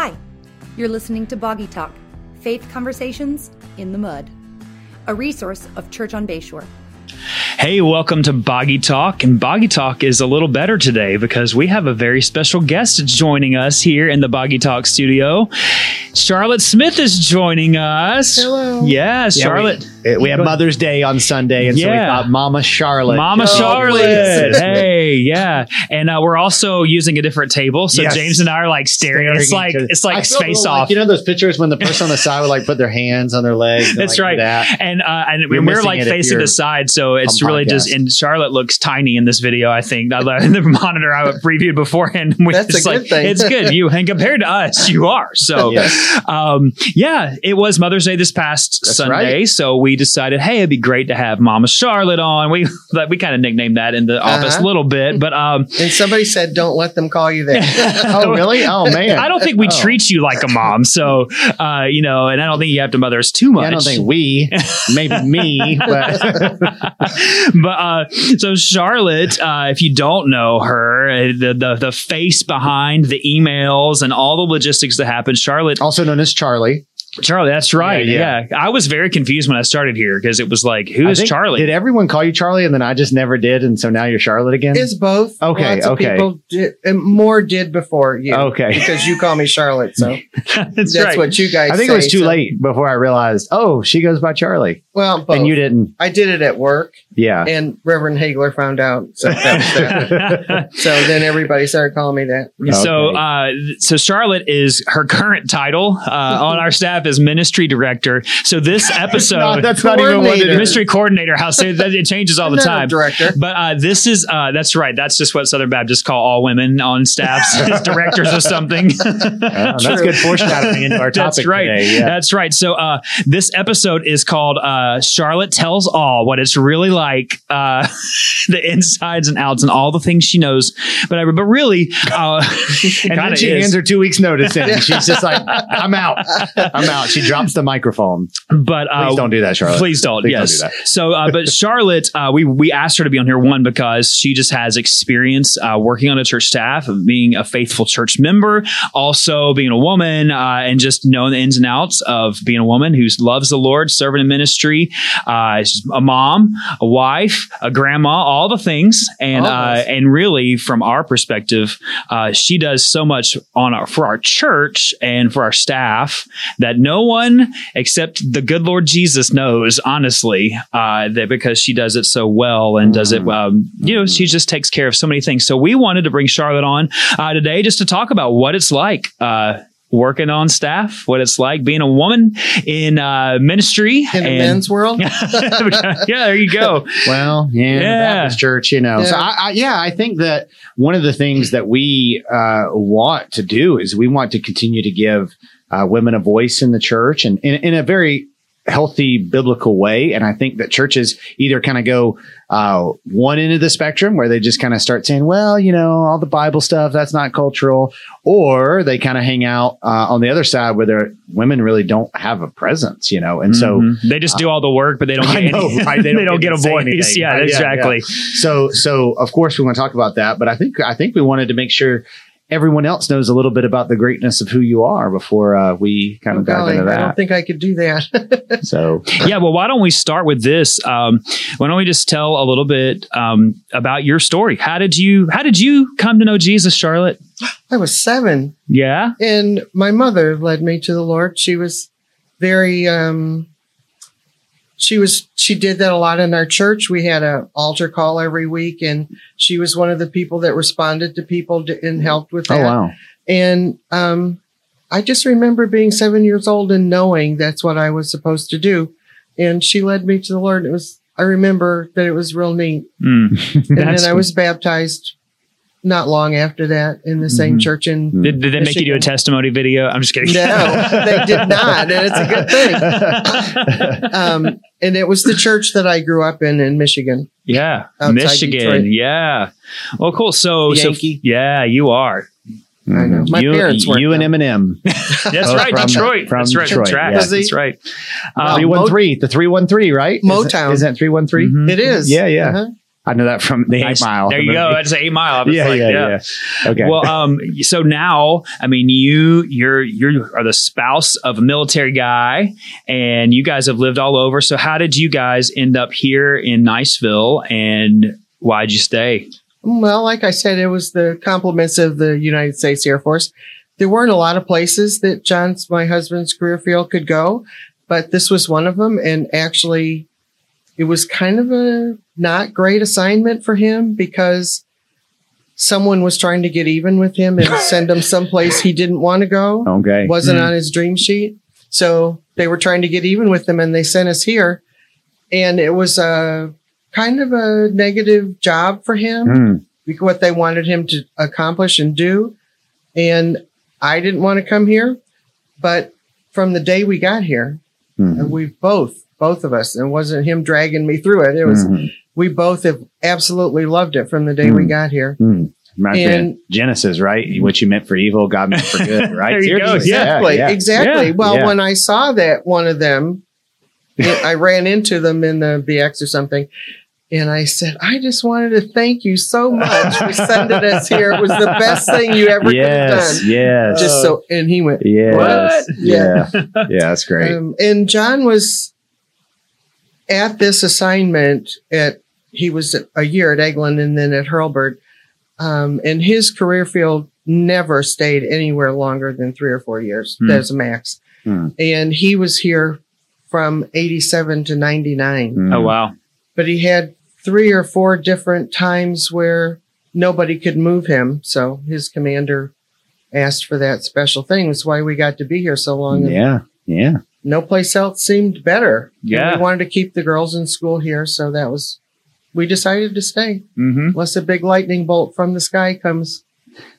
Hi, you're listening to Boggy Talk Faith Conversations in the Mud, a resource of Church on Bayshore. Hey, welcome to Boggy Talk. And Boggy Talk is a little better today because we have a very special guest joining us here in the Boggy Talk studio. Charlotte Smith is joining us. Hello. Yeah, Charlotte. We, we have Mother's Day on Sunday, and so we Yeah. thought Mama Charlotte. Mama Oh, Charlotte. Hey, yeah. And uh, we're also using a different table. So Yes. James and I are like staring. Staring it's like it's like space off. Like, you know those pictures when the person on the side would like put their hands on their legs. and, That's like, right. That. And uh, and You're we're like facing the side, so it's really just. podcast. And Charlotte looks tiny in this video. I think the monitor I previewed beforehand. We That's a just good like, thing. It's good. You and compared to us, you are. So, Yes. um, yeah, it was Mother's Day this past That's Sunday, right. so we decided, hey, it'd be great to have Mama Charlotte on. We like, we kind of nicknamed that in the office a Uh-huh. little bit, but um, And somebody said, "Don't let them call you that." Oh, really? Oh, man. I don't think we Oh. treat you like a mom. So, uh, you know, and I don't think you have to mother us too much. Yeah, I don't think we, maybe me, but but uh, so Charlotte, uh, if you don't know her, uh, the, the the face behind the emails and all the logistics that happen, Charlotte, also known as Charlie. Charlie, that's right. Yeah, Yeah, I was very confused when I started here because it was like, who is think- Charlie? Did everyone call you Charlie, and then I just never did, and so now you're Charlotte again? it's both. Okay, Lots of okay. People did, and more did before you. Okay. Because you call me Charlotte, so that's, that's right. what you guys. I think it was too so- late before I realized. Oh, she goes by Charlie, Well, both. and you didn't. I did it at work, Yeah. and Reverend Hagler found out. So, that was that. so then everybody started calling me that. So, uh, so Charlotte is her current title uh, on our staff is ministry director. So this episode, No, that's not even what it is. ministry coordinator. How say that it changes all the not time. director. But uh, this is uh, that's right. That's just what Southern Baptists call all women on staffs as directors or something. Oh, that's True. good foreshadowing into our topic That's right. today. Yeah. That's right. So uh, this episode is called uh, "Charlotte Tells All: What It's Really Like, uh, the insides and outs, and all the things she knows." But I, but really, uh, and then she hands her two weeks notice in. and She's just like, I'm out. I'm out. She drops the microphone. But uh, Please don't do that, Charlotte. Please don't. Please don't do that. So, uh, but Charlotte, uh, we we asked her to be on here one because she just has experience uh, working on a church staff, being a faithful church member, also being a woman, uh, and just knowing the ins and outs of being a woman who loves the Lord, serving in ministry, uh, a mom, a wife, a grandma, all the things, and uh, and really from our perspective, uh, she does so much on our for our church and for our staff that no one except the good Lord Jesus knows, honestly, uh, that because she does it so well and does it, um, you know, she just takes care of so many things. So we wanted to bring Charlotte on uh, today just to talk about what it's like. Uh, Working on staff, what it's like being a woman in uh, ministry In the and- men's world, yeah, there you go. Well, yeah, the Yeah. Baptist church, you know. So Yeah. I, I, yeah, I think that one of the things that we uh, want to do is we want to continue to give uh, women a voice in the church and in, in a very healthy biblical way. And I think that churches either kind of go uh, one end of the spectrum where they just kind of start saying, well, you know, all the Bible stuff, that's not cultural. Or they kind of hang out uh, on the other side where their women really don't have a presence, you know. And so Mhm. they just do all the work, but they don't get I any, right? they, don't, get a to say voice. anything. Yeah, Right, yeah, exactly. so so of course we want to talk about that but i think i think we wanted to make sure everyone else knows a little bit about the greatness of who you are before uh, we kind of dive Golly, into that. I don't think I could do that. so yeah, well, why don't we start with this? Um, why don't we just tell a little bit um, about your story? How did you How did you come to know Jesus, Charlotte? I was seven, Yeah, and my mother led me to the Lord. She was very um she was she did that a lot in our church. We had an altar call every week and she was one of the people that responded to people to, and helped with that. oh wow And um I just remember being 7 years old and knowing that's what I was supposed to do. And she led me to the Lord. It was I remember that it was real neat. Mm. And then I was baptized not long after that in the same Mhm. church in Mm. Did, did they make you do a testimony video? I'm just kidding. No, they did not, and it's a good thing. Um, and it was the church that I grew up in in Michigan. Yeah, Michigan. Detroit. Yeah. Well, cool. So, so yeah, you are. I know. My you, parents weren't, you and. Eminem. That's Oh, right, from- Detroit. from That's right, Detroit, Detroit. yeah. That's right. Um, Wow. Three one three. The three one three, right? Motown. Isn't that three one three? Mhm. It is. Yeah, yeah. Uh-huh. I know that from the Eight Nice. Mile. There the you go. movie. That's eight mile. I was Yeah, like, yeah, yeah. yeah. Okay. Well, um, so now, I mean, you you're you are the spouse of a military guy, and you guys have lived all over. So, how did you guys end up here in Niceville, and why'd you stay? Well, like I said, it was the compliments of the United States Air Force. There weren't a lot of places that John's, my husband's career field could go, but this was one of them. And actually, it was kind of a not great assignment for him because someone was trying to get even with him and send him someplace he didn't want to go. okay. wasn't Mm. on his dream sheet. So they were trying to get even with him and they sent us here. And it was a kind of a negative job for him, bec- what they wanted him to accomplish and do. And I didn't want to come here. But from the day we got here, Mhm. we both, both of us, it wasn't him dragging me through it. It was, Mhm. we both have absolutely loved it from the day we Mm. got here. Hmm. Of And- Genesis, right? What you meant for evil, God meant for good, right? There you go. Seriously. Yeah. Exactly. yeah. Exactly. Yeah. Well, when I saw that one of them, I ran into them in the BX or something. And I said, I just wanted to thank you so much for sending us here. It was the best thing you ever could have Yes, done. yes, Just so, and he went, yes, What? yeah, yeah. That's great. um, and John was at this assignment at, he was a year at Eglin and then at Hurlburt. Um, and his career field never stayed anywhere longer than three or four years. Hmm. That's a max. Hmm. And he was here from 87 to 99. Hmm. Oh wow, But he had three or four different times where nobody could move him. So his commander asked for that special thing. That's why we got to be here so long. And Yeah, yeah. no place else seemed better. And Yeah. we wanted to keep the girls in school here. So that was, we decided to stay. mm-hmm. Unless a big lightning bolt from the sky comes,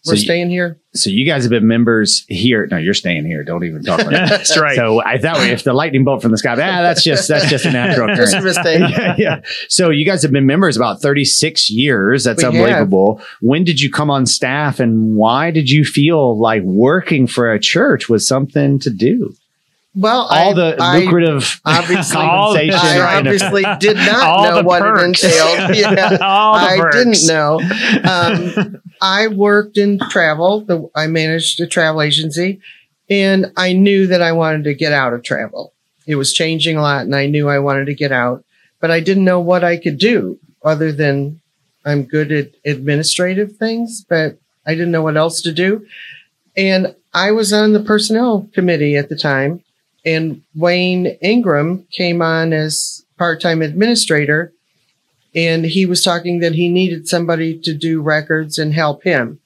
So we're you- staying here. So you guys have been members here. No, you're staying here. Don't even talk about that. that's right. So I thought if the lightning bolt from the sky, ah, that's just that's just a natural Just a mistake. yeah, yeah. So you guys have been members about 36 years. That's We have. unbelievable. When did you come on staff and why did you feel like working for a church was something to do? Well, All I, the I lucrative obviously- compensation. I obviously did not know what perks. it entailed. Yeah. I perks. didn't know. Um, I worked in travel. I managed a travel agency, and I knew that I wanted to get out of travel. It was changing a lot, and I knew I wanted to get out, but I didn't know what I could do other than I'm good at administrative things, but I didn't know what else to do. And I was on the personnel committee at the time, and Wayne Ingram came on as part-time administrator and he was talking that he needed somebody to do records and help him.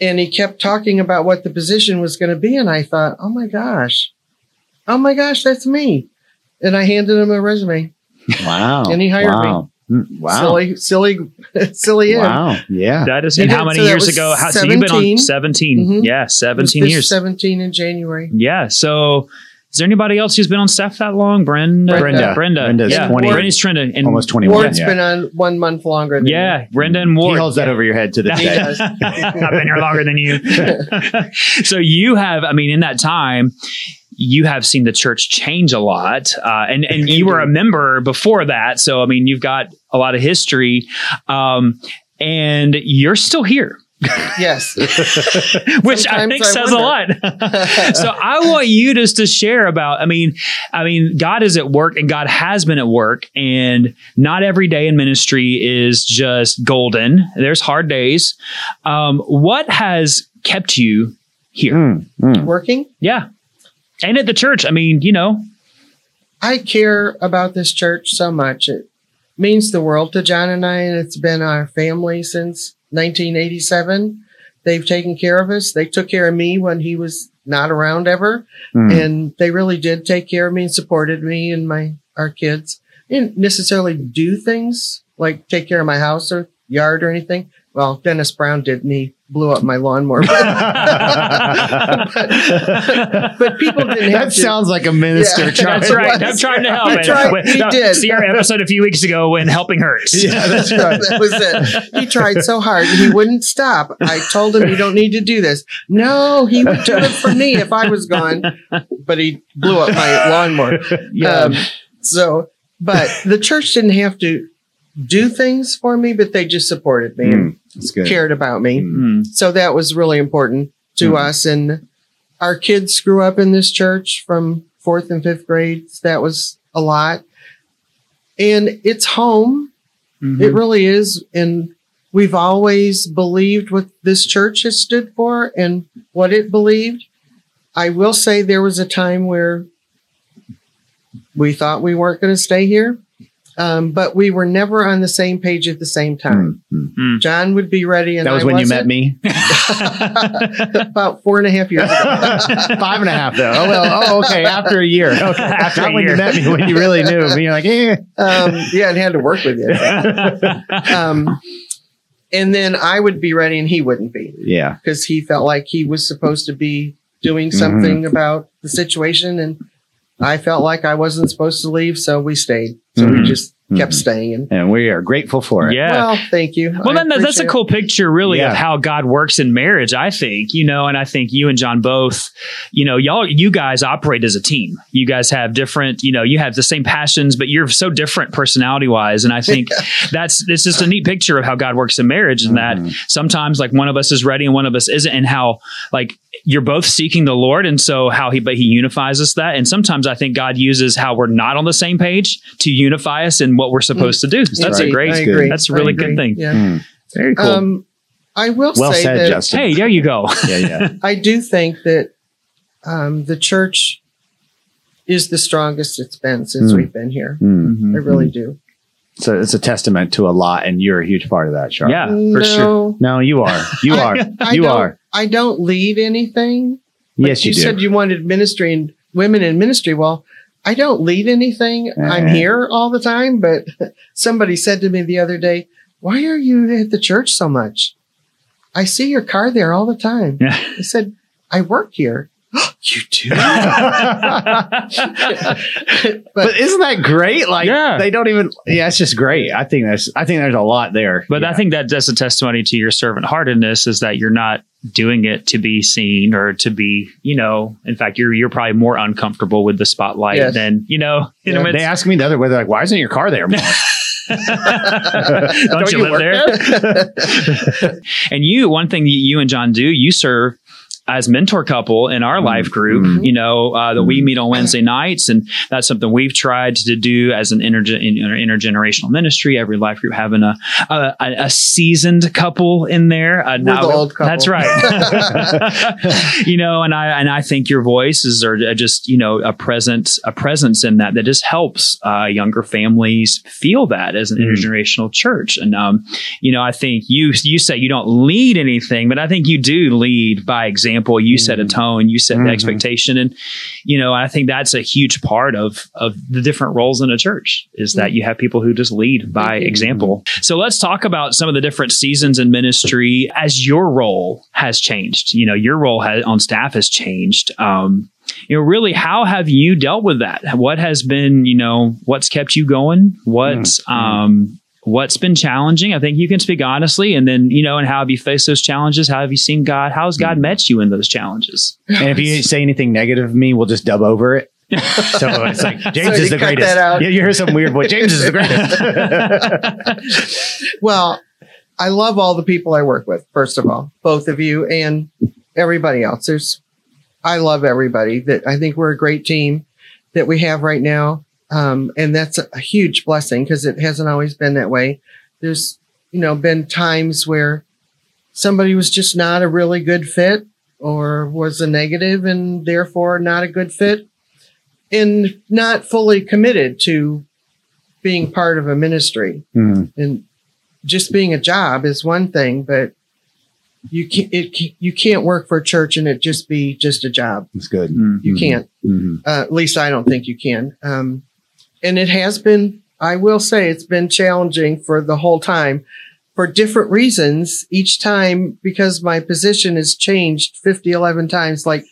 And he kept talking about what the position was going to be. And I thought, oh my gosh, oh my gosh, that's me. And I handed him a resume. Wow. And he hired me. wow. me. Wow. Silly, silly, silly him. Wow. Yeah. That is, and how many so years ago? How, so you've been on 17. 17. Mhm. Yeah, 17 years. 17 in January. Yeah. So is there anybody else who's been on staff that long? Brenda? Brenda. Brenda. Brenda's yeah. 20 Brenda's Trenda. And Almost 21. Ward's yeah. been on one month longer than Yeah. Brenda and Ward. He holds that over your head to this day. I've been here longer than you. so you have, I mean, in that time, you have seen the church change a lot, uh, and and you were a member before that. So I mean, you've got a lot of history, um, and you're still here. Yes. which I think I says a lot. so I want you just to share about. I mean, I mean, God is at work, and God has been at work, and not every day in ministry is just golden. There's hard days. Um, what has kept you here? Mm, mm. Working. Yeah, and at the church. I mean, you know, I care about this church so much. It means the world to John and I, and it's been our family since 1987. They've taken care of us. They took care of me when he was not around ever, Mm. and they really did take care of me and supported me and my our kids. They didn't necessarily do things like take care of my house or yard or anything. Well, Dennis Brown did, and he blew up my lawnmower. but, but people didn't have that to. sounds like a minister Yeah. trying. that's right. I'm trying to help. He tried- Wait, he no, did. See our episode a few weeks ago when helping hurts. Yeah, that's right. that was it. He tried so hard and he wouldn't stop. I told him you don't need to do this. No, he would do it for me if I was gone. But he blew up my lawnmower. Yeah. Um, so, but the church didn't have to do things for me, but they just supported me and Mm, good. cared about me. Mm. Mm. So that was really important to Mhm. us. And our kids grew up in this church from fourth and fifth grades. That was a lot. And it's home. Mhm. It really is. And we've always believed what this church has stood for and what it believed. I will say there was a time where we thought we weren't going to stay here, um, but we were never on the same page at the same time. Mm, mm. John would be ready, and That was I when you met me. about four and a half years ago. Five and a half, though. Oh, well, oh, okay. After a year. Okay. After Not a when year. you met me, when you really knew me. You're like, eh. um, yeah, and had to work with you. Um, and then I would be ready, and he wouldn't be Yeah. because he felt like he was supposed to be doing Mm-hmm. something about the situation, and I felt like I wasn't supposed to leave, so we stayed. So we Mhm. just kept Mhm. staying. And And we are grateful for it. yeah. well, thank you. Well, I then that's a appreciate- cool picture, really, Yeah. of how God works in marriage. I think, you know, and I think you and John both, you know, y'all, you guys operate as a team. You guys have different, you know, you have the same passions, but you're so different personality wise. And I think that's it's just a neat picture of how God works in marriage, and that Mhm. sometimes like one of us is ready and one of us isn't, and how like you're both seeking the Lord, and so how he but he unifies us that, and sometimes I think God uses how we're not on the same page to unify us in what we're supposed to do. So that's a Indeed, great, I agree. that's a really good thing. Yeah. Mm. Very cool. Um, I will Well say said, that Justin. Hey, there you go. Yeah, yeah. I do think that um, the church is the strongest it's been since Mm. we've been here. Mm. I really do. So it's a testament to a lot, and you're a huge part of that, Charlotte. Yeah, for no, sure. No, you are. You are. I you don't, are. I don't leave anything. Like Yes, you, you do. said you wanted ministry and women in ministry. Well, I don't leave anything. I'm Uh. here all the time, but somebody said to me the other day, "Why are you at the church so much? I see your car there all the time." Yeah. I said, "I work here." you do. but but isn't that great? Like Yeah. they don't even. Yeah, it's just great. I think that's. I think there's a lot there. But yeah. I think that that's a testimony to your servant heartedness is that you're not doing it to be seen or to be, you know, in fact, you're you're probably more uncomfortable with the spotlight Yes. than, you know, you know, Yeah. they ask me the other way. They're like, "Why isn't your car there more?" don't, you, live work there? and you, one thing you and John do, you serve as mentor couple in our life group, Mhm. you know, uh, that we meet on Wednesday nights. And that's something we've tried to do as an interge- in- intergenerational ministry. Every life group having a, a, a seasoned couple in there. Uh, We're the old couple. That's right. you know, and I, and I think your voices are just, you know, a presence, a presence in that, that just helps, uh, younger families feel that as an Mm. intergenerational church. And, um, you know, I think you, you say you don't lead anything, but I think you do lead by example. You set a Mhm. tone, you set the Mhm. expectation. And, you know, I think that's a huge part of, of the different roles in a church is that you have people who just lead by Mhm. example. So let's talk about some of the different seasons in ministry as your role has changed. You know, your role has, on staff has changed. Um, you know, really, how have you dealt with that? What has been, you know, what's kept you going? What's, Mm. um, what's been challenging? I think you can speak honestly, and then, you know, and how have you faced those challenges? How have you seen God? How has God met you in those challenges? and if you say anything negative of me, we'll just dub over it. So it's like James So is you the greatest. Yeah, you hear some weird voice. James is the greatest. well, I love all the people I work with, first of all, both of you and everybody else. There's, I love everybody that I think we're a great team that we have right now. Um, and that's a, a huge blessing because it hasn't always been that way. There's, you know, been times where somebody was just not a really good fit or was a negative and therefore not a good fit and not fully committed to being part of a ministry Mhm. and just being a job is one thing, but you can't it, you can't work for a church and it just be just a job. It's good. You Mhm. can't. Mhm. Uh, at least I don't think you can. Um, and it has been. I will say it's been challenging for the whole time, for different reasons. Each time because my position has changed 50, 11 times. Like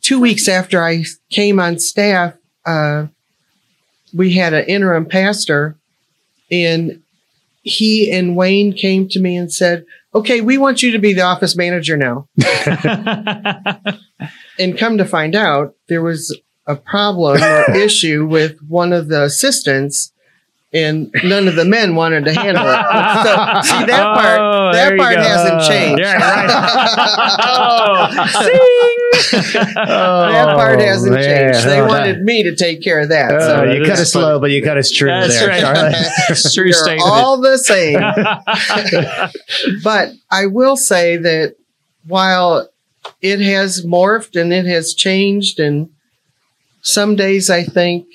two weeks after I came on staff, uh, we had an interim pastor, and he and Wayne came to me and said, "Okay, we want you to be the office manager now." And come to find out, there was a problem or issue with one of the assistants, and none of the men wanted to handle it. So, see that Oh, part, there that part go. hasn't changed. Yeah, right. oh, that part oh, hasn't man. changed. They Oh, wanted me to take care of that. Oh, so you cut us funny. slow, but you cut us true That's there, right. Charlotte. It's true you're statement. all the same. but I will say that while it has morphed and it has changed, and some days I think,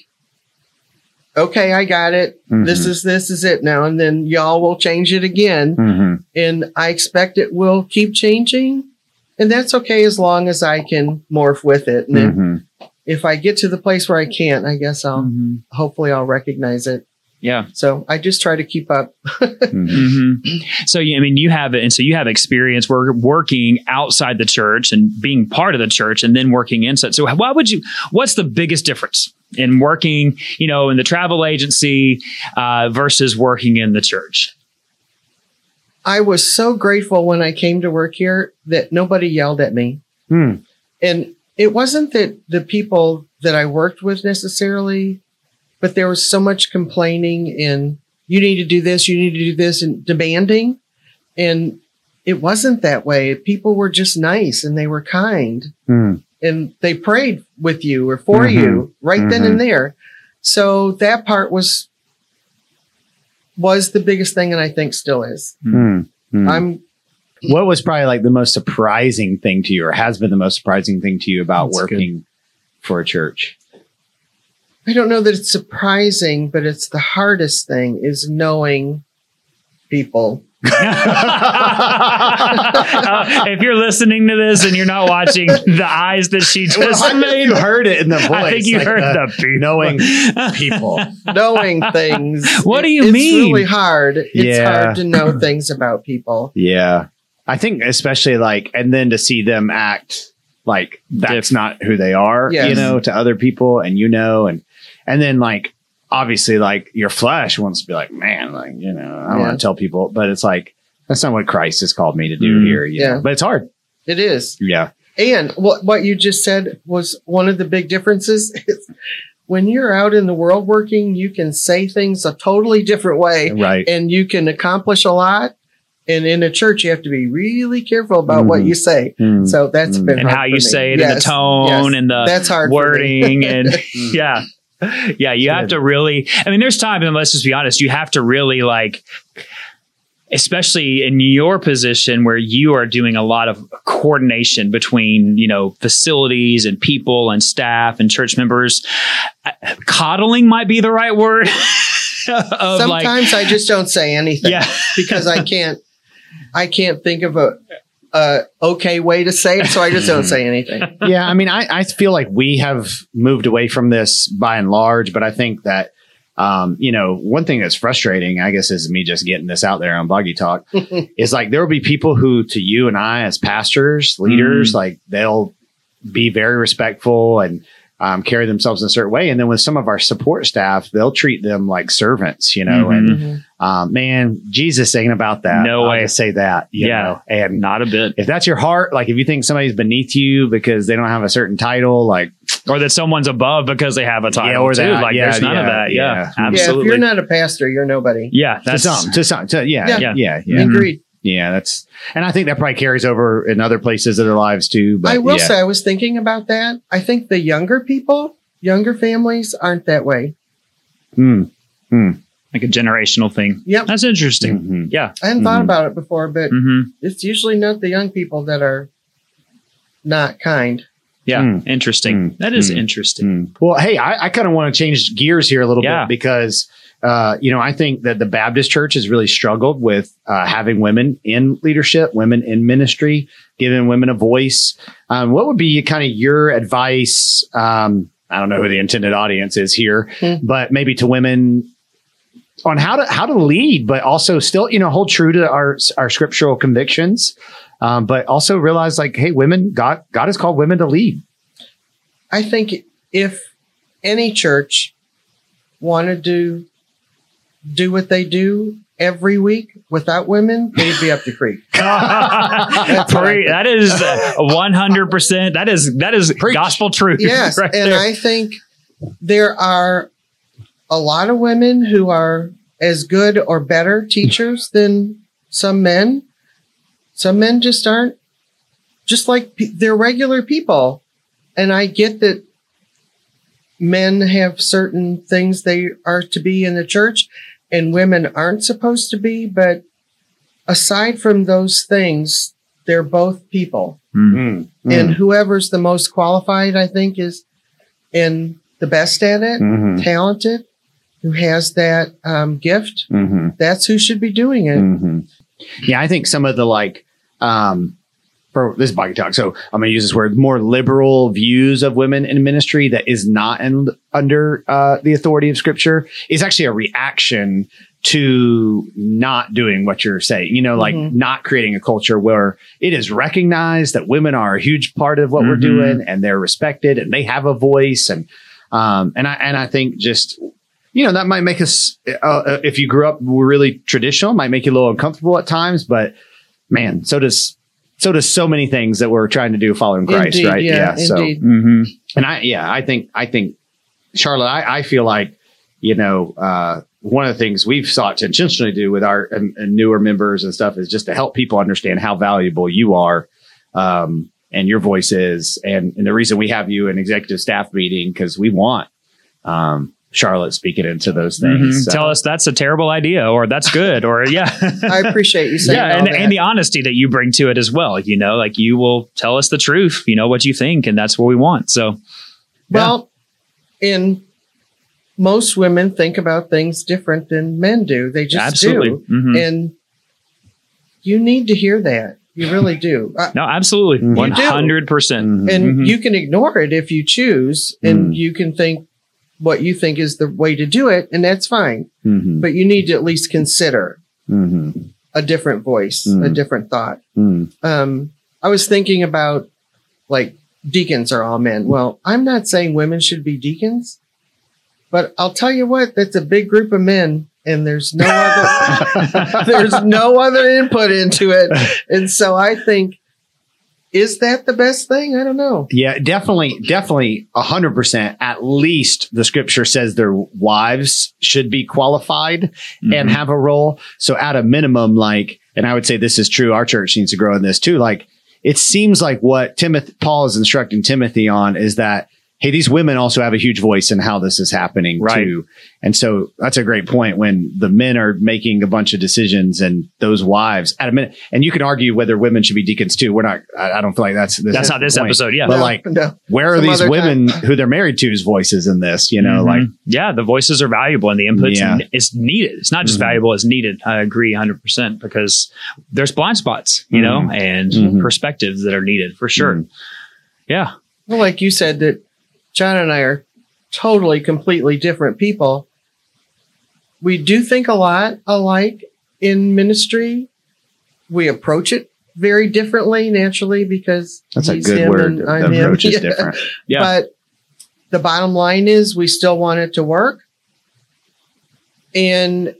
okay, I got it. This Mhm. is this is it now, and then y'all will change it again, Mhm. and I expect it will keep changing, and that's okay as long as I can morph with it. And Mhm. if I get to the place where I can't, I guess I'll Mhm. hopefully I'll recognize it. Yeah. So I just try to keep up. Mhm. hmm So, I mean, you have it, and so you have experience work, working outside the church and being part of the church, and then working inside. So, why would you? What's the biggest difference in working, you know, in the travel agency uh, versus working in the church? I was so grateful when I came to work here that nobody yelled at me. Hmm. And it wasn't that the people that I worked with necessarily, but there was so much complaining and you need to do this, you need to do this, and demanding. And it wasn't that way. People were just nice and they were kind Hmm. and they prayed with you or for Mhm. you right then Mhm. and there. So that part was was the biggest thing and I think still is. Hmm. Hmm. I'm What was probably like the most surprising thing to you, or has been the most surprising thing to you about That's working for a church? I don't know that it's surprising, but it's the hardest thing is knowing people. Uh, if you're listening to this and you're not watching the eyes that she just I made, you heard it in the voice. I think you like heard the the people. knowing people. Knowing things. What do you it's mean? It's really hard. It's Yeah. hard to know things about people. Yeah. I think especially like, and then to see them act like that's Diff- not who they are, Yes. you know, to other people and you know, and, and then like, obviously like your flesh wants to be like, man, like, you know, I don't Yeah. want to tell people, but it's like, that's not what Christ has called me to do Mm. here. You Yeah. know? But it's hard. It is. Yeah. And what what you just said was one of the big differences. Is when you're out in the world working, you can say things a totally different way Right. and you can accomplish a lot. And in a church, you have to be really careful about what Mhm. you say. Mm. So that's Mm. been and how you me. say it, and the tone, yes. and the that's hard. wording, and yeah, yeah. You have to really. I mean, there's times, and let's just be honest. You have to really like, especially in your position where you are doing a lot of coordination between you know facilities and people and staff and church members. Coddling might be the right word. of like, Sometimes I just don't say anything yeah, because I can't. I can't think of a, a okay way to say it, so I just don't say anything. yeah, I mean, I, I feel like we have moved away from this by and large, but I think that, um, you know, one thing that's frustrating, I guess, is me just getting this out there on Boggy Talk, is like there will be people who, to you and I, as pastors, leaders, like they'll be very respectful and um, carry themselves in a certain way. And then with some of our support staff, they'll treat them like servants, you know, Mhm. and Mhm. um, man, Jesus ain't about that. No I'll way. just say that, you Yeah. know, and not a bit. if that's your heart, like if you think somebody's beneath you because they don't have a certain title, like Or that someone's above because they have a title Yeah, or too. that. Like Yeah, there's none of that. Yeah, yeah. Yeah, absolutely. if you're not a pastor, you're nobody. yeah, to that's some, to some, to, yeah, Yeah. yeah, yeah, yeah, Agreed. Yeah, That's, and I think that probably carries over in other places of their lives too. But I will yeah. say, I was thinking about that. I think the younger people, younger families, aren't that way. Mm, like a generational thing. Yep. That's interesting. mhm. Yeah. I hadn't thought Mhm. about it before, but hmm it's usually not the young people that are not kind. Yeah. Mm. Interesting. Mm. That is Mm. interesting. Mm. Well, hey, I, I kind of want to change gears here a little Yeah. bit because, uh, you know, I think that the Baptist church has really struggled with uh, having women in leadership, women in ministry, giving women a voice. Um, what would be kind of your advice? Um, I don't know who the intended audience is here, Hmm. but maybe to women on how to how to lead, but also still, you know, hold true to our our scriptural convictions, um, but also realize like, hey, women, God God has called women to lead. I think if any church wanted to do what they do every week without women, they'd be up the creek. Pre- that is one hundred percent. That is that is Preach. gospel truth. Yes, right and there. I think there are a lot of women who are as good or better teachers than some men. Some men just aren't just like pe- they're regular people. And I get that men have certain things they are to be in the church and women aren't supposed to be. But aside from those things, they're both people. Mm, And mm, whoever's the most qualified, I think, is and the best at it, mhm, talented, who has that um, gift. mhm. That's who should be doing it. hmm Yeah, I think some of the like, um, for this is Boggy Talk. So I'm going to use this word more liberal views of women in ministry that is not in, under uh, the authority of scripture is actually a reaction to not doing what you're saying, you know, like Mhm. not creating a culture where it is recognized that women are a huge part of what we're Mhm. doing and they're respected and they have a voice. And, um, and I, and I think just, you know, that might make us, uh, uh, if you grew up really traditional, might make you a little uncomfortable at times, but man, so does, so does so many things that we're trying to do following Christ, Indeed, right? Yeah, So, indeed. hmm and I, yeah, I think, I think, Charlotte, I, I feel like, you know, uh, one of the things we've sought to intentionally do with our um, and newer members and stuff is just to help people understand how valuable you are, um, and your voice is. And, and the reason we have you in executive staff meeting, because we want, um, Charlotte speaking into those things. So- Tell us that's a terrible idea, or that's good, or yeah. I appreciate you saying yeah, and, that. and the honesty that you bring to it as well. You know, like you will tell us the truth. You know what you think, and that's what we want. So well, in most women think about things different than men do. They just absolutely, do, Mhm. and you need to hear that. You really do. I, no, absolutely, one hundred percent. And Mhm. you can ignore it if you choose, and Mm. you can think what you think is the way to do it, and that's fine. Mhm. But you need to at least consider Mhm. a different voice, a Mm. different thought. Mm. um, I was thinking about like deacons are all men. Well, I'm not saying women should be deacons, but I'll tell you what, that's a big group of men and there's no other, there's no other input into it. And so I think, is that the best thing? I don't know. Yeah, definitely, definitely a hundred percent. At least the scripture says their wives should be qualified Mm-hmm. and have a role. So at a minimum, like, and I would say this is true. Our church needs to grow in this too. Like, it seems like what Timothy, Paul is instructing Timothy on is that, Hey, these women also have a huge voice in how this is happening Right. too. And so that's a great point when the men are making a bunch of decisions and those wives at a minute, and you can argue whether women should be deacons too. We're not, I, I don't feel like that's, this that's not this point. episode. Yeah, But No, like, no. where are these women time. who they're married to's voices in this? You know, Mhm. like, yeah, the voices are valuable and the input Yeah. is needed. It's not just Mhm. valuable; it's needed. I agree, hundred percent, because there's blind spots, you know, and Mhm. perspectives that are needed for sure. Mhm. Yeah, Well, like you said, that John and I are totally, completely different people. We do think a lot alike in ministry. We approach it very differently naturally because that's a he's good him word. and The I'm him. approach is Yeah. different. Yeah. But the bottom line is we still want it to work. And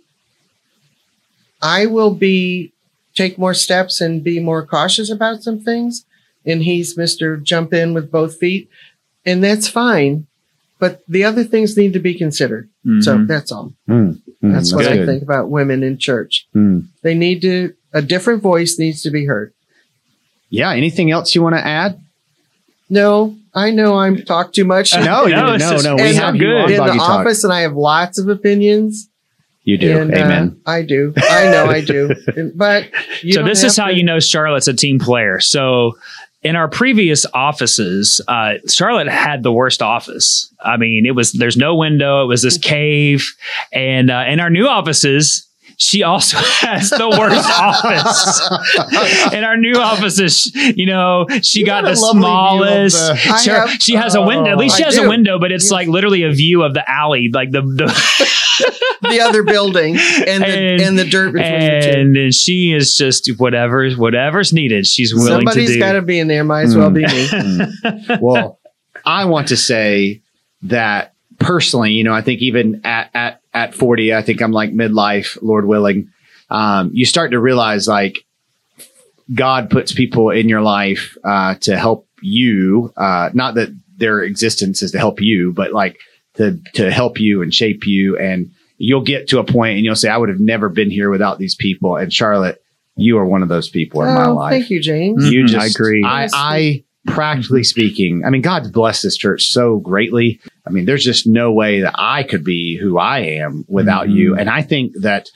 I will be take more steps and be more cautious about some things. And he's Mr. Jump in with both feet. And that's fine. But the other things need to be considered. So Mhm. that's all. Mm, mm, That's what I think about women in church. Mm. They need to a different voice needs to be heard. Yeah. Anything else you want to add? No, I know I'm talk too much. No, No, no, it's no, We and have you good. in Boggy the Talk. office and I have lots of opinions. You do. And, uh, Amen. I do. I know I do. And- but you so this is how to- you know Charlotte's a team player. So in our previous offices, uh, Charlotte had the worst office. I mean, it was there's no window. It was this cave, and uh, in our new offices. She also has the worst office. In our new offices, you know, she You got got the lovely view of smallest. the- I She- have- she has a window. At least she I has a window, but it's Yes. like literally a view of the alley, like the the the other building and the, And- and, the dirt between the two. and then she is just whatever whatever's needed. She's willing Somebody's to do. Somebody's got to be in there. Might as well be me. Mm. well, I want to say that personally, you know, I think even at at at 40, I think I'm like midlife, Lord willing. Um, you start to realize like God puts people in your life uh, to help you. Uh, not that their existence is to help you, but like to to help you and shape you and you'll get to a point and you'll say, I would have never been here without these people. And Charlotte, you are one of those people in my Oh, life. thank you, James. You Mhm, just, I agree. I, I practically speaking, I mean, God's blessed this church so greatly. I mean, there's just no way that I could be who I am without Mhm. you. And I think that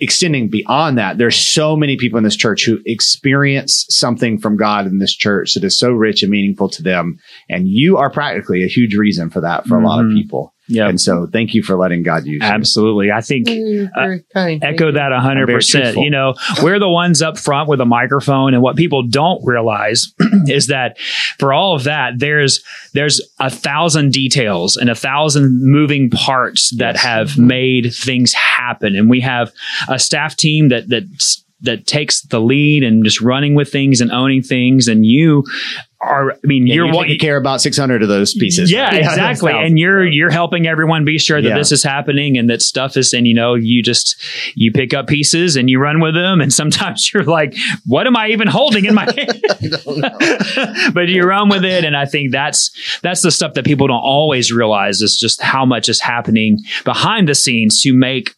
extending beyond that, there's so many people in this church who experience something from God in this church that is so rich and meaningful to them. And you are practically a huge reason for that for a lot of Mhm. people. Yeah, And so thank you for letting God use you. absolutely. I think You're kind. Thank uh, echo that a 100%. You know, we're the ones up front with a microphone, and what people don't realize is that for all of that, there's there's a thousand details and a thousand moving parts that Yes. have made things happen, and we have a staff team that that that takes the lead and just running with things and owning things, and you are. I mean, Yeah, you're what take care about 600 of those pieces. yeah, right? exactly. that's And you're you're helping everyone be sure that Yeah. this is happening and that stuff is and you know, you just you pick up pieces and you run with them and sometimes you're like, what am I even holding in my hand? I don't know. but you run with it and I think that's that's the stuff that people don't always realize is just how much is happening behind the scenes to make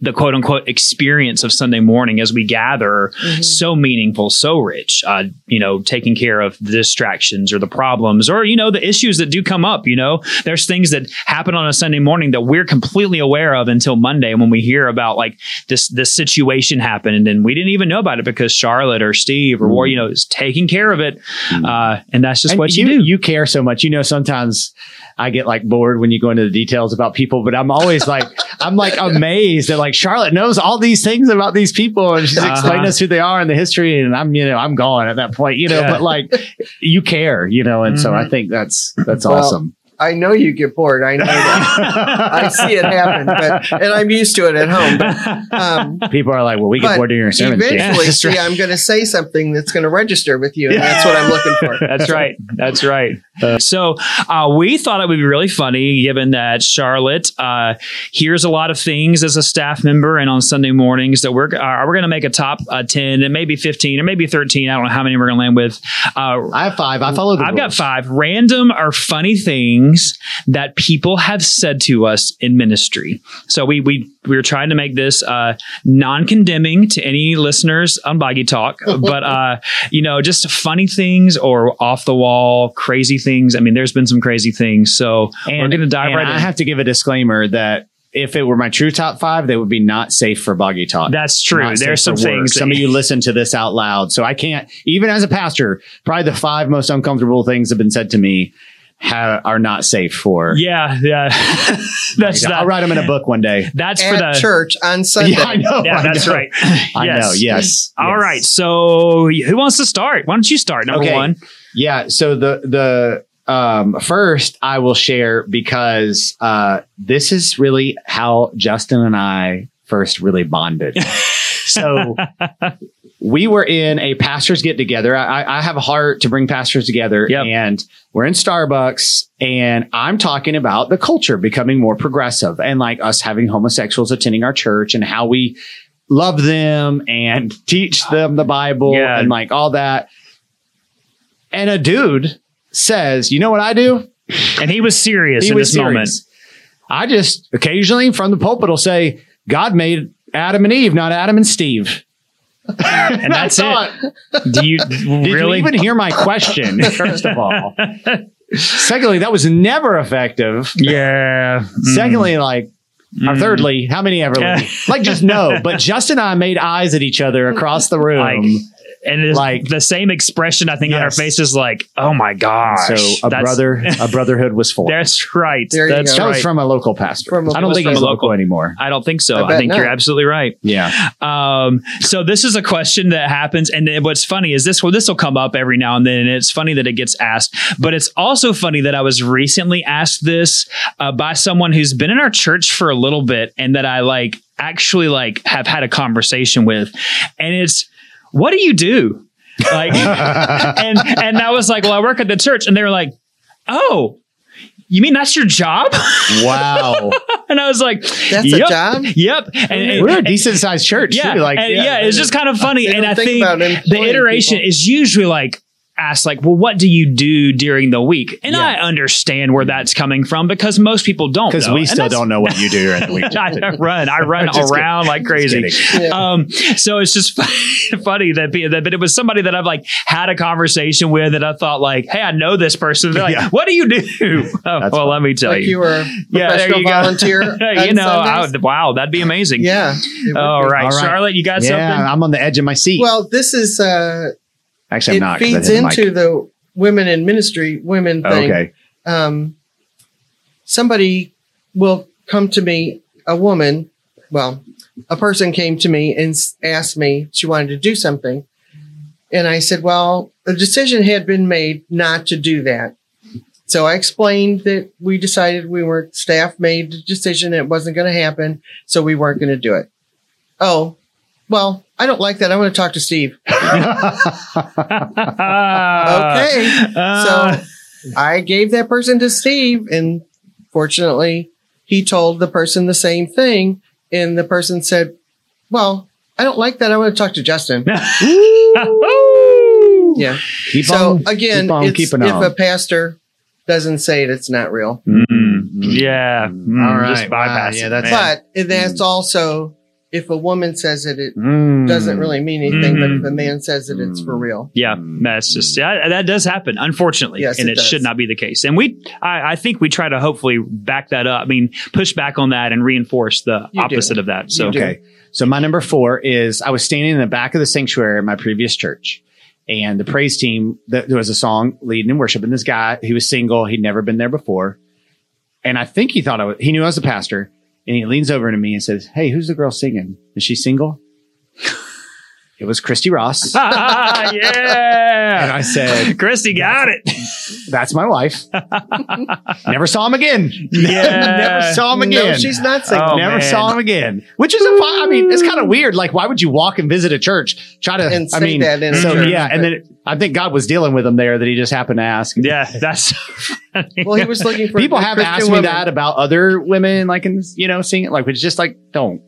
the quote unquote experience of Sunday morning as we gather Mhm. so meaningful, so rich. Uh, you know, taking care of the distractions or the problems or, you know, the issues that do come up. You know, there's things that happen on a Sunday morning that we're completely aware of until Monday when we hear about like this, this situation happened. And we didn't even know about it because Charlotte or Steve or, Mm. you know, is taking care of it. Mm. Uh, and that's just And what you, you do. You care so much. You know, sometimes I get like bored when you go into the details about people, but I'm always like, I'm like amazed that like Charlotte knows all these things about these people and she's Uh-huh. explaining us who they are and the history. And I'm, you know, I'm gone at that point, you know, Yeah. but like you care, you know, and so I think that's, that's Well, awesome. I know you get bored. I know that. I see it happen, but and I'm used to it at home. But um, People are like, well, we get but bored during your sermons. James. eventually, That's see, right. I'm going to say something that's going to register with you, and that's what I'm looking for. That's right. That's right. so uh, we thought it would be really funny, given that Charlotte uh, hears a lot of things as a staff member, and on Sunday mornings that we're uh, we're going to make a top uh, ten, and maybe fifteen, or maybe thirteen. I don't know how many we're going to land with. Uh, I have five. I follow the I've got five random or funny things that people have said to us in ministry. So we we we were trying to make this uh, non-condemning to any listeners on Boggy Talk, but uh, you know, just funny things or off the wall, crazy things. I mean, there's been some crazy things. So we're going to dive and right I in. have to give a disclaimer that if it were my true top five, they would be not safe for boggy talk. That's true. There's some things. Some of you listen to this out loud, so I can't. Even as a pastor, probably the five most uncomfortable things have been said to me ha- are not safe for. yeah, yeah. that's I'll write them in a book one day. That's for At the church on Sunday. Yeah, I know. Yeah, I that's know. right. I know. Yes. All yes. right. So who wants to start? Why don't you start? Number Okay. one. Yeah. So the the um, first I will share because uh, this is really how Justin and I first really bonded. so we were in a pastors get together. I, I have a heart to bring pastors together, Yep. and we're in Starbucks, and I'm talking about the culture becoming more progressive, and like us having homosexuals attending our church, and how we love them and teach them the Bible, Yeah. and like all that. And a dude says, "You know what I do?" And he was serious He in was this moment. I just occasionally from the pulpit will say, God made Adam and Eve, not Adam and Steve. And that's it. Do you Did really? you even hear my question? First of all. Secondly, that was never effective. yeah. Mm. Secondly, like, or Mm. thirdly, how many ever? Like, just no. But Justin and I made eyes at each other across the room. Like, and it's like- like the same expression I think on our Yes. faces, like, oh my gosh. so a That's- brother, a brotherhood was formed. That's right. There you That's go. that was right. from a local pastor. From a- I don't was think from he's a local local. anymore. I don't think so. I I, bet think you're absolutely right. Yeah. Um, so this is a question that happens, and then what's funny is this. Well, this will come up every now and then, and it's funny that it gets asked. But it's also funny that I was recently asked this uh, by someone who's been in our church for a little bit, and that I like actually like have had a conversation with, and it's what do you do? Like, and and I was like, well, I work at the church, and they were like, oh. You mean that's your job? wow. and I was like, That's yep, a job. Yep. And, and- We're a decent sized church. yeah, too. Like, and, yeah, it's just kind of funny. They and I think think about the iteration people. is usually like, asked like, well, what do you do during the week? And Yeah. I understand where that's coming from because most people don't. Because we And still don't know what you do during the week. I run, I run Just kidding. around like crazy. Yeah. Um, so it's just funny that, be- that, but it was somebody that I've like had a conversation with that I thought like, hey, I know this person. They're like, Yeah. what do you do? Oh, That's well, let me tell like you. you were a Yeah, there professional you go. volunteer. you know, I would, wow, that'd be amazing. yeah. it would All be. right, All right. Charlotte, you got yeah, something? I'm on the edge of my seat. Well, this is uh, Actually, I'm it not. 'cause I feeds hit the mic. into the women in ministry women thing. Okay. um, somebody will come to me, a woman, well, a person came to me and asked me she wanted to do something. And I said, well, a decision had been made not to do that. So I explained that we decided we weren't staff made the decision it wasn't going to happen, so we weren't going to do it. Oh, well, I don't like that. I want to talk to Steve. Okay. Uh, so I gave that person to Steve, and fortunately, he told the person the same thing. And the person said, Well, I don't like that. I want to talk to Justin. Woo! Yeah. Keep so on, again, keep on it's, keeping if on. a pastor doesn't say it, it's not real. Mm, yeah. Mm, All right. Just bypass Wow, yeah, it, that's- man. But that's also if a woman says it, it Mm. doesn't really mean anything. But Mm. if a man says it, it's for real. Yeah, that's just yeah, that does happen, unfortunately, Yes, and it it, should not be the case. And we, I, I think we try to hopefully back that up. I mean, push back on that and reinforce the You do. opposite of that. So, Okay. So my number four is I was standing in the back of the sanctuary at my previous church. And the praise team, th- there was a song leading in worship, and this guy, he was single, he'd never been there before, and I think he thought I was, he knew I was a pastor, and he leans over to me and says, "Hey, who's the girl singing? Is she single?" It was Christy Ross, and yeah, And I said, Christy got it. "That's my wife." never saw him again. Yeah. Oh, never saw him again. No, she's not saying. Oh, Never man. saw him again. Which is a fun, I mean, it's kind of weird. Like, why would you walk and visit a church? Try to, And I say mean, that in a so church, yeah. And but- then I think God was dealing with him there that he just happened to ask. Yeah, that's. Well, he was looking for People a have Christian asked me woman. that about other women, like in, you know, singing, like, it's just like, don't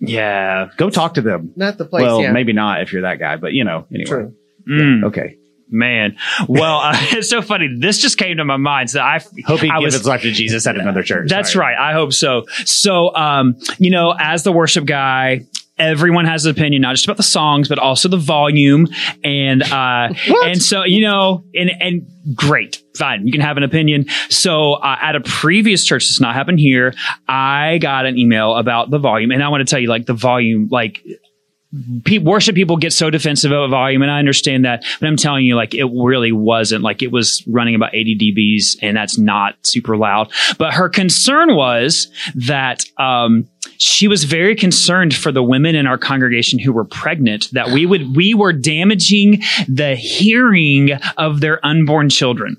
yeah. go talk to them. Not the place. well, yeah. maybe not if you're that guy, but you know, anyway. True. Mm, Okay. man. Well, uh, it's so funny. This just came to my mind. So I Hope he I gives was- his life to Jesus at another church. That's Sorry. right. I hope so. So, um, you know, as the worship guy, everyone has an opinion, not just about the songs, but also the volume. And, uh, and so, you know, and, and great, fine. You can have an opinion. So, uh, at a previous church, this not happened here. I got an email about the volume and I want to tell you like the volume, like, pe- worship people get so defensive about volume, and I understand that. But I'm telling you, like, it really wasn't. Like, it was running about 80 dBs, and that's not super loud. But her concern was that um, she was very concerned for the women in our congregation who were pregnant that we would we were damaging the hearing of their unborn children.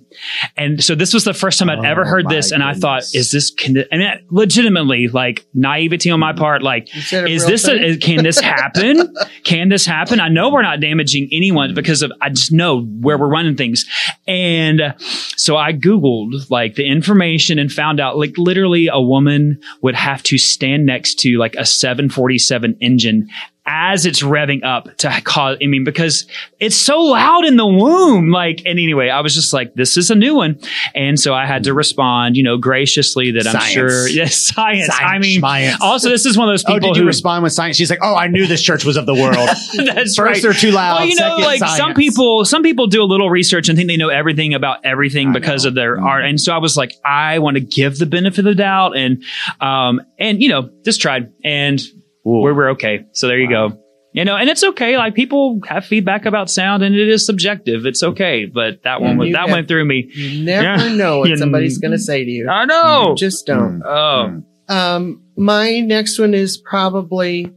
And so this was the first time I'd Oh, ever heard this, and I thought, is this? Can, th- and it, legitimately, like naivety on my part, like Is that a is real this a, can this happen? can this happen? I know we're not damaging anyone because of I just know where we're running things. And so I googled like the information and found out like literally a woman would have to stand next to like a 747 engine as it's revving up to cause I mean because it's so loud in the womb like and anyway I was just like this is a new one and so I had to respond you know graciously that I'm sure yes science, I mean science. also this is one of those Oh, people did you who respond with science? She's like, oh, I knew this church was of the world. That's First, right. they're too loud. Well, you know, Second, like some people, some people do a little research and think they know everything about everything I because know. of their Mhm. art. And so I was like, I want to give the benefit of the doubt, and um, and you know, just tried, and Ooh. we're we're okay. So there you Wow. go. You know, and it's okay. Like people have feedback about sound, and it is subjective. It's okay. But that one, was, that went through me. You never Yeah. know what somebody's going to say to you. I know. Just don't. Mm. oh, Um, my next one is probably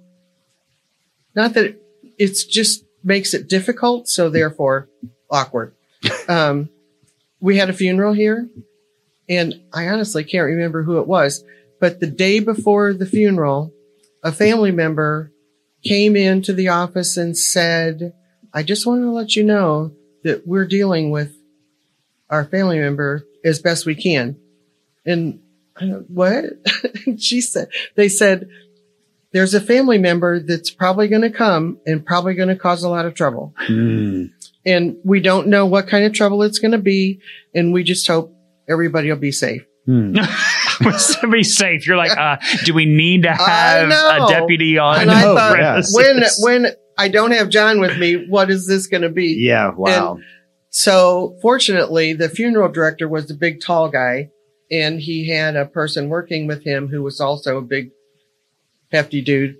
not that it's just makes it difficult, so therefore awkward. Um, we had a funeral here, and I honestly can't remember who it was, but the day before the funeral, a family member came into the office and said, I just want to let you know that we're dealing with our family member as best we can. And what? she said, they said, there's a family member that's probably going to come and probably going to cause a lot of trouble. Mm. and we don't know what kind of trouble it's going to be. And we just hope everybody will be safe. To be safe. You're like, uh, do we need to have a deputy on? And I thought, yes. when, when I don't have John with me, what is this going to be? Yeah. Wow. So fortunately, the funeral director was a big, tall guy, and he had a person working with him who was also a big, hefty dude.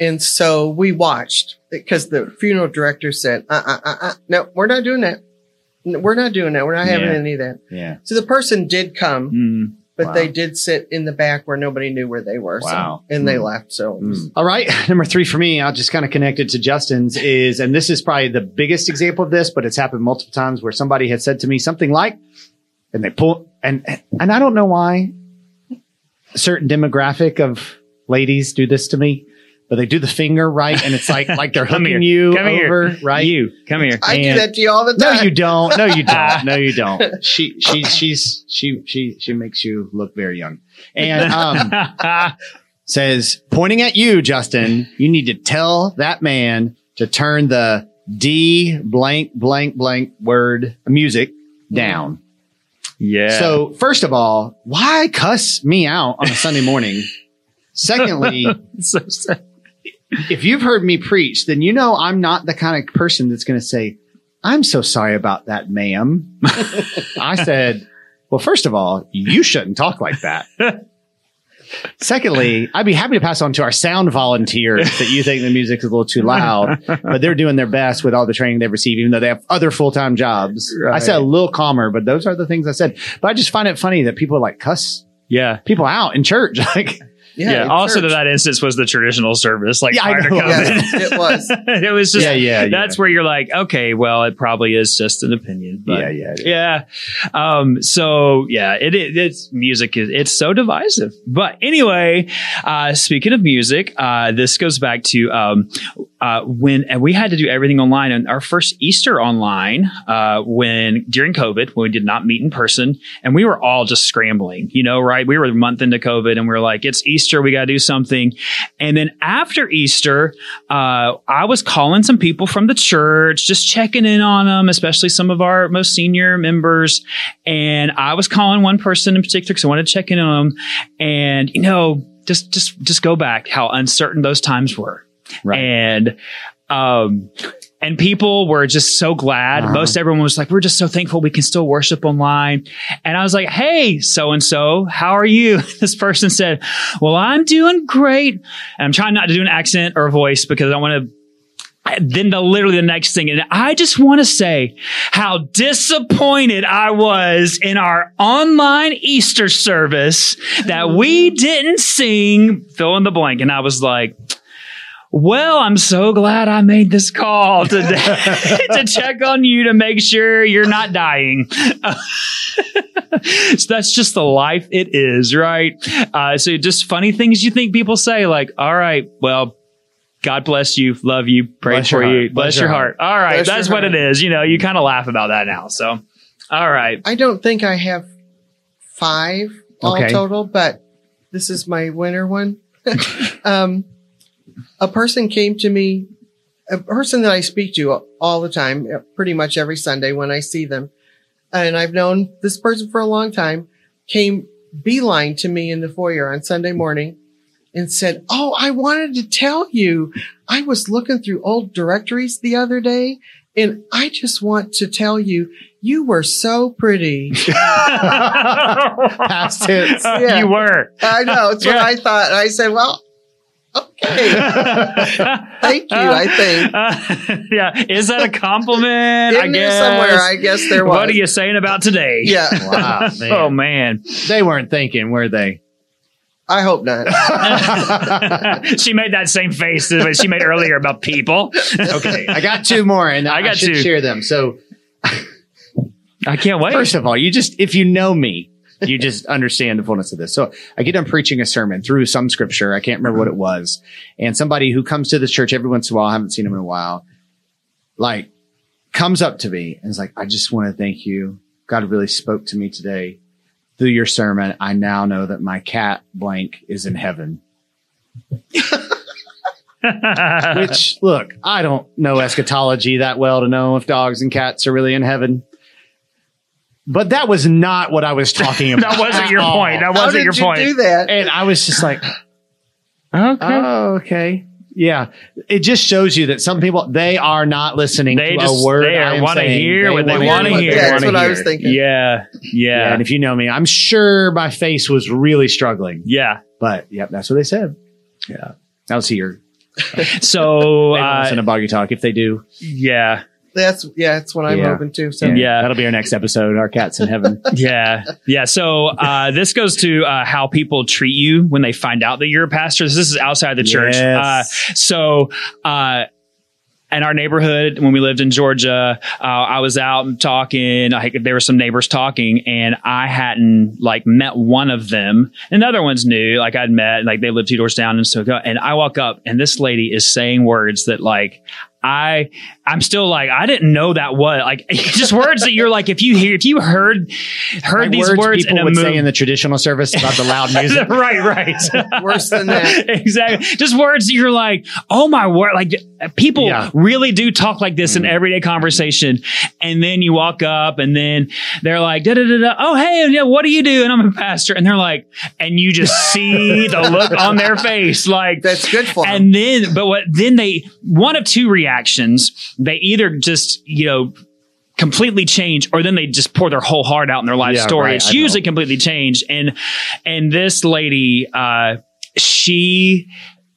And so we watched because the funeral director said, uh, uh, uh, uh, no, we're not doing that. We're not doing that. We're not having Yeah. any of that. yeah. So the person did come, Mm. But Wow. they did sit in the back where nobody knew where they were. Wow. So, and they Mm. left. So was- All right. Number three for me, I'll just kind of connect it to Justin's is, and this is probably the biggest example of this, but it's happened multiple times where somebody had said to me something like, and they pull, and, and I don't know why a certain demographic of ladies do this to me, but they do the finger right. And it's like, like they're Come hooking here. you Come over, here. right? You come here. I do that to you all the time. No, you don't. No, you don't. No, you don't. She, she, she's, she, she, she makes you look very young. And, um, says, pointing at you, Justin, you need to tell that man to turn the D blank, blank, blank word music down. yeah. So, first of all, why cuss me out on a Sunday morning? Secondly, So- so- if you've heard me preach, then you know I'm not the kind of person that's going to say, I'm so sorry about that, ma'am. I said, well, first of all, you shouldn't talk like that. Secondly, I'd be happy to pass on to our sound volunteers that you think the music is a little too loud, but they're doing their best with all the training they've received, even though they have other full time jobs. I said a little calmer, but those are the things I said. But I just find it funny that people like cuss yeah. people out in church. Like, Yeah. in Also, church. to that instance was the traditional service, like Yeah, I prior to. COVID. Yes, it was. it was just Yeah, yeah, yeah. that's where you're like, okay, well, it probably is just an opinion. But yeah, yeah. yeah. Um, so yeah, it, it it's music is it's so divisive. But anyway, uh, speaking of music, uh, this goes back to um, uh, when and we had to do everything online and our first Easter online uh, when during COVID when we did not meet in person and we were all just scrambling, you know, right? We were a month into COVID and we are like, it's Easter, we got to do something. And then after Easter, uh, I was calling some people from the church, just checking in on them, especially some of our most senior members. And I was calling one person in particular because I wanted to check in on them. And, you know, just, just, just go back how uncertain those times were. Right. And, um, and people were just so glad. Uh-huh. Most everyone was like, we're just so thankful we can still worship online. And I was like, Hey, so and so, how are you? This person said, well, I'm doing great. And I'm trying not to do an accent or a voice because I don't want to then the literally the next thing, and I just want to say how disappointed I was in our online Easter service that we didn't sing fill in the blank. And I was like, well, I'm so glad I made this call today to check on you to make sure you're not dying. so that's just the life it is, right? Uh, so just funny things you think people say, like, all right, well, God bless you, love you, pray Bless for your you, heart. bless, Bless your your heart. All right, Bless that's what it heart. is. You know, you kind of laugh about that now. So, all right. I don't think I have five all Okay. total, but this is my winner one. um, a person came to me, a person that I speak to all the time, pretty much every Sunday when I see them. And I've known this person for a long time, came beeline to me in the foyer on Sunday morning and said, Oh, I wanted to tell you, I was looking through old directories the other day and I just want to tell you, you were so pretty. Past tense. Yeah. You were. I know. It's what I thought. I said, well, okay. Thank you, I think. yeah. Is that a compliment? I guess. somewhere, I guess there was. What are you saying about today? Yeah. Wow, man. oh man. They weren't thinking, were they? I hope not. she made that same face that she made earlier about people. okay, I got two more, and I I, got should two. share them. So, I can't wait. first of all, you just if you know me, you just understand the fullness of this. So, I get done preaching a sermon through some scripture. I can't remember what it was, and somebody who comes to this church every once in a while, I haven't seen him in a while, like comes up to me and is like, "I just want to thank you. God really spoke to me today." Through your sermon, I now know that my cat blank is in heaven. Which, look, I don't know eschatology that well to know if dogs and cats are really in heaven. But that was not what I was talking about. that wasn't your all. point. That How wasn't did your you point. do that? And I was just like, Okay. oh, okay. Yeah. It just shows you that some people, they are not listening They to just- a word they I wanna hear what they wanna wanna what hear. Yeah, that's what I was thinking. yeah. Yeah. Yeah. And if you know me, I'm sure my face was really struggling. Yeah. But yep, that's what they said. Yeah. I was here. So, They don't listen uh, to Boggy Talk. If they do, yeah. That's yeah, that's what I'm Yeah. hoping to. So Yeah. that'll be our next episode. Our cats in heaven. Yeah. Yeah. So, uh, this goes to, uh, how people treat you when they find out that you're a pastor. This is outside the church. Uh, so, uh, in our neighborhood, when we lived in Georgia, uh, I was out and talking. I, there were some neighbors talking, and I hadn't like met one of them. And the other ones knew, like I'd met, like they lived two doors down, and so and I walk up, and this lady is saying words that like I I'm still like I didn't know that was like just words that you're like if you hear if you heard heard Like these words, people in a would say in the traditional service about the loud music. right, right. Worse than that. exactly. Just words that you're like, oh my word. Like people Yeah. really do talk like this in mm-hmm. everyday conversation. And then you walk up and then they're like, da da da da. Oh, hey, yeah, what do you do? And I'm a pastor. And they're like, and you just see the look on their face. Like, That's good for 'em. and then, but what, then they, one of two reactions. Actions, they either just, you know, completely change or then they just pour their whole heart out in their life Yeah, story. right, it's I know. usually completely changed. And, and this lady, uh, she,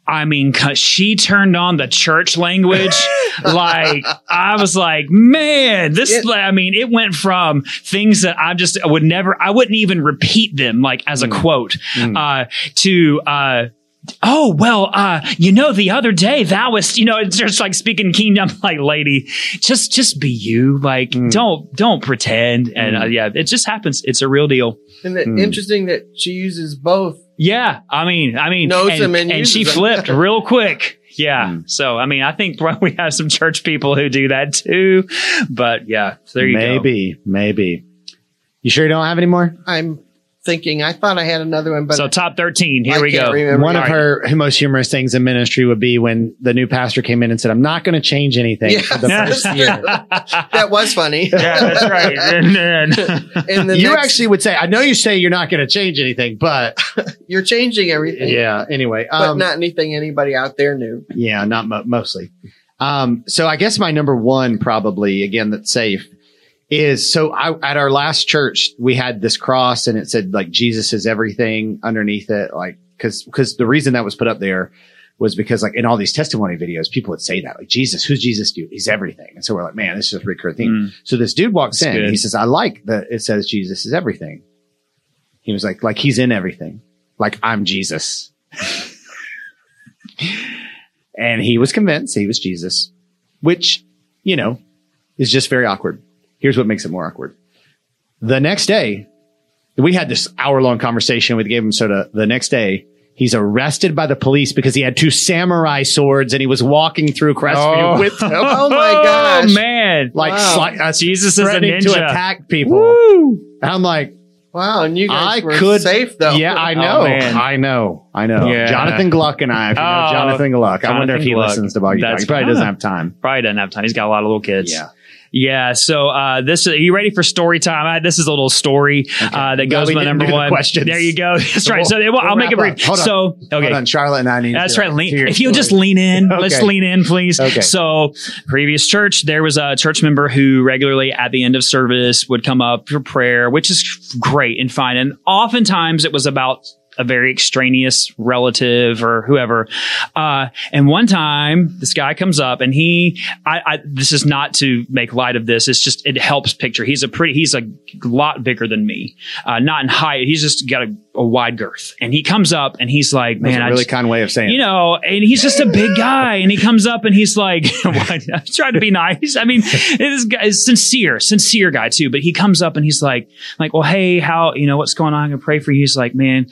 I mean, 'cause she turned on the church language. like, I was like, man, this, It- I mean, it went from things that I just I would never, I wouldn't even repeat them like as Mm. a quote, uh, to, uh, Oh well, uh, you know, the other day that was, you know, it's just like speaking kingdom, like lady, just, just be you, like, Mm. don't, don't pretend, and uh, yeah, it just happens. It's a real deal. And it, Hmm. interesting that she uses both. Yeah, I mean, I mean, Knows and, them and and she them. flipped real quick. Yeah, Mm. so I mean, I think we have some church people who do that too, but yeah, so there you go. maybe, maybe. You sure you don't have any more? I'm thinking. I thought I had another one, but So top thirteen, here I we go. remember. One of All right. her most humorous things in ministry would be when the new pastor came in and said, I'm not going to change anything Yeah. for the first year. that was funny. yeah, that's right. And then, and the you next, actually would say, I know you say you're not going to change anything, but you're changing everything, yeah, anyway. but Um, not anything anybody out there knew. yeah, not mo- mostly. Um, so I guess my number one, probably again, that's safe is so I, at our last church, we had this cross and it said like Jesus is everything underneath it. Like, cause, cause the reason that was put up there was because like in all these testimony videos, people would say that like Jesus, who's Jesus do? He's everything. And so we're like, man, this is a recurring theme. Mm. So this dude walks That's in. good. He says, I like that it says Jesus is everything. He was like, like he's in everything. Like I'm Jesus. and he was convinced he was Jesus, which, you know, is just very awkward. Here's what makes it more awkward. The next day, we had this hour long conversation. We gave him soda. The next day, he's arrested by the police because he had two samurai swords and he was walking through Crestview Oh. with them. Oh my gosh. man! Like, Wow. sli- uh, Jesus is a threatening to attack people. Woo! And I'm like, Wow, and you guys I were could safe though. Yeah, I know. man. I know. I know. Yeah. Jonathan Gluck and I, if you know Oh, Jonathan Gluck, I wonder if he Gluck. listens to Boggy. That's He probably doesn't have time. Probably doesn't have time. He's got a lot of little kids. Yeah. Yeah. So uh, this are you ready for story time? Uh, this is a little story uh, that goes with number one. questions. There you go. That's So right. we'll- So well, I'll make it brief. Hold on. So okay. Hold on, Charlotte and I need. That's right. Lean, if you'll just lean in, let's lean in, please. Okay. So, previous church, there was a church member who regularly at the end of service would come up for prayer, which is great and fine. And oftentimes it was about a very extraneous relative or whoever. Uh, and one time this guy comes up and he, I, I, this is not to make light of this. It's just, it helps picture. He's a pretty, he's a lot bigger than me. Uh, not in height. He's just got a, a wide girth and he comes up and he's like, That's man, a I really just- kind way of saying. you know, and he's just a big guy, and he comes up and he's like, I'm trying to be nice. I mean, this guy is sincere, sincere guy too. But he comes up and he's like, like, well, hey, how, you know, what's going on? I can pray for you. He's like, man,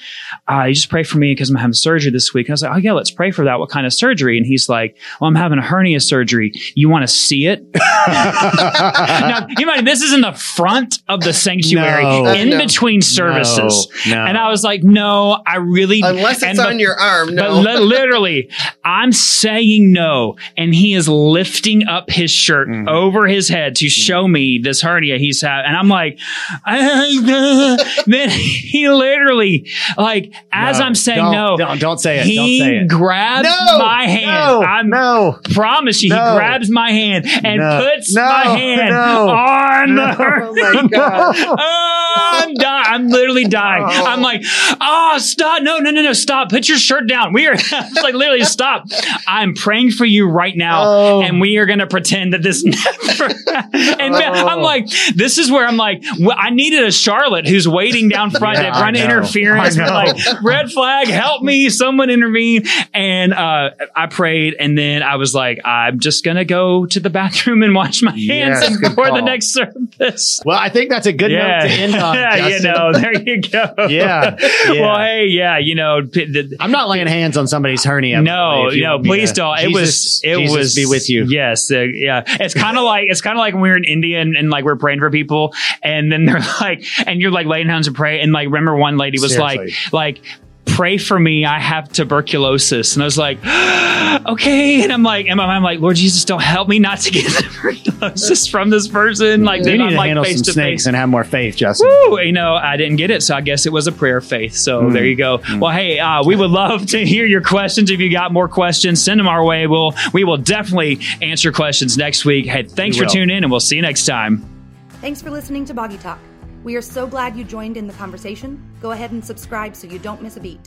uh, you just pray for me because I'm having surgery this week. I was like, oh yeah, let's pray for that. What kind of surgery? And he's like, well, I'm having a hernia surgery. You want to see it? now, you mind, this is in the front of the sanctuary, No. in No. between services. No, no. And I was like, no, I really, Unless it's and on but- your arm. but No. li- literally, I'm saying no, and he is lifting up his shirt Mm. over his head to show me this hernia he's had, and I'm like, then he literally, like, as No. I'm saying Don't- no, Don't, don't say it. he don't say it. grabs No, my hand. no, I'm no. promise you, No. he grabs my hand and No. puts No. my hand No. on the No. hernia. Oh my God. Oh, I'm dying. I'm literally dying. Oh. I'm like, oh, stop. No, no, no, no, stop. Put your shirt down. We are it's like literally stop. I'm praying for you right now. Oh. And we are going to pretend that this never. and Oh. I'm like, this is where I'm like, well, I needed a Charlotte who's waiting down front Yeah, to run interference. Like, red flag, help me, someone intervene. And uh, I prayed. And then I was like, I'm just going to go to the bathroom and wash my hands Yes, before the next service. Well, I think that's a good note to end on. yeah, you know, there you go. Yeah, Well, hey, yeah, you know, p- the, I'm not laying hands on somebody's hernia. no, no, please don't. It Jesus- was, it Jesus was be with you. Yes, uh, yeah. It's kind of like it's kind of like when we were in India and, and like we're praying for people, and then they're like, and you're like laying hands and pray, and like remember one lady was Seriously. like, like. Pray for me. I have tuberculosis, and I was like, "Okay." And I'm like, and my mind, like, Lord Jesus, don't help me not to get tuberculosis from this person. Like, You then need I'm to like handle face some to snakes face. and have more faith, Justin. Woo, you know, I didn't get it, so I guess it was a prayer of faith. So Mm. there you go. Well, hey, uh, we would love to hear your questions. If you got more questions, send them our way. We'll we will definitely answer questions next week. Hey, thanks We for tuning in, and we'll see you next time. Thanks for listening to Boggy Talk. We are so glad you joined in the conversation. Go ahead and subscribe so you don't miss a beat.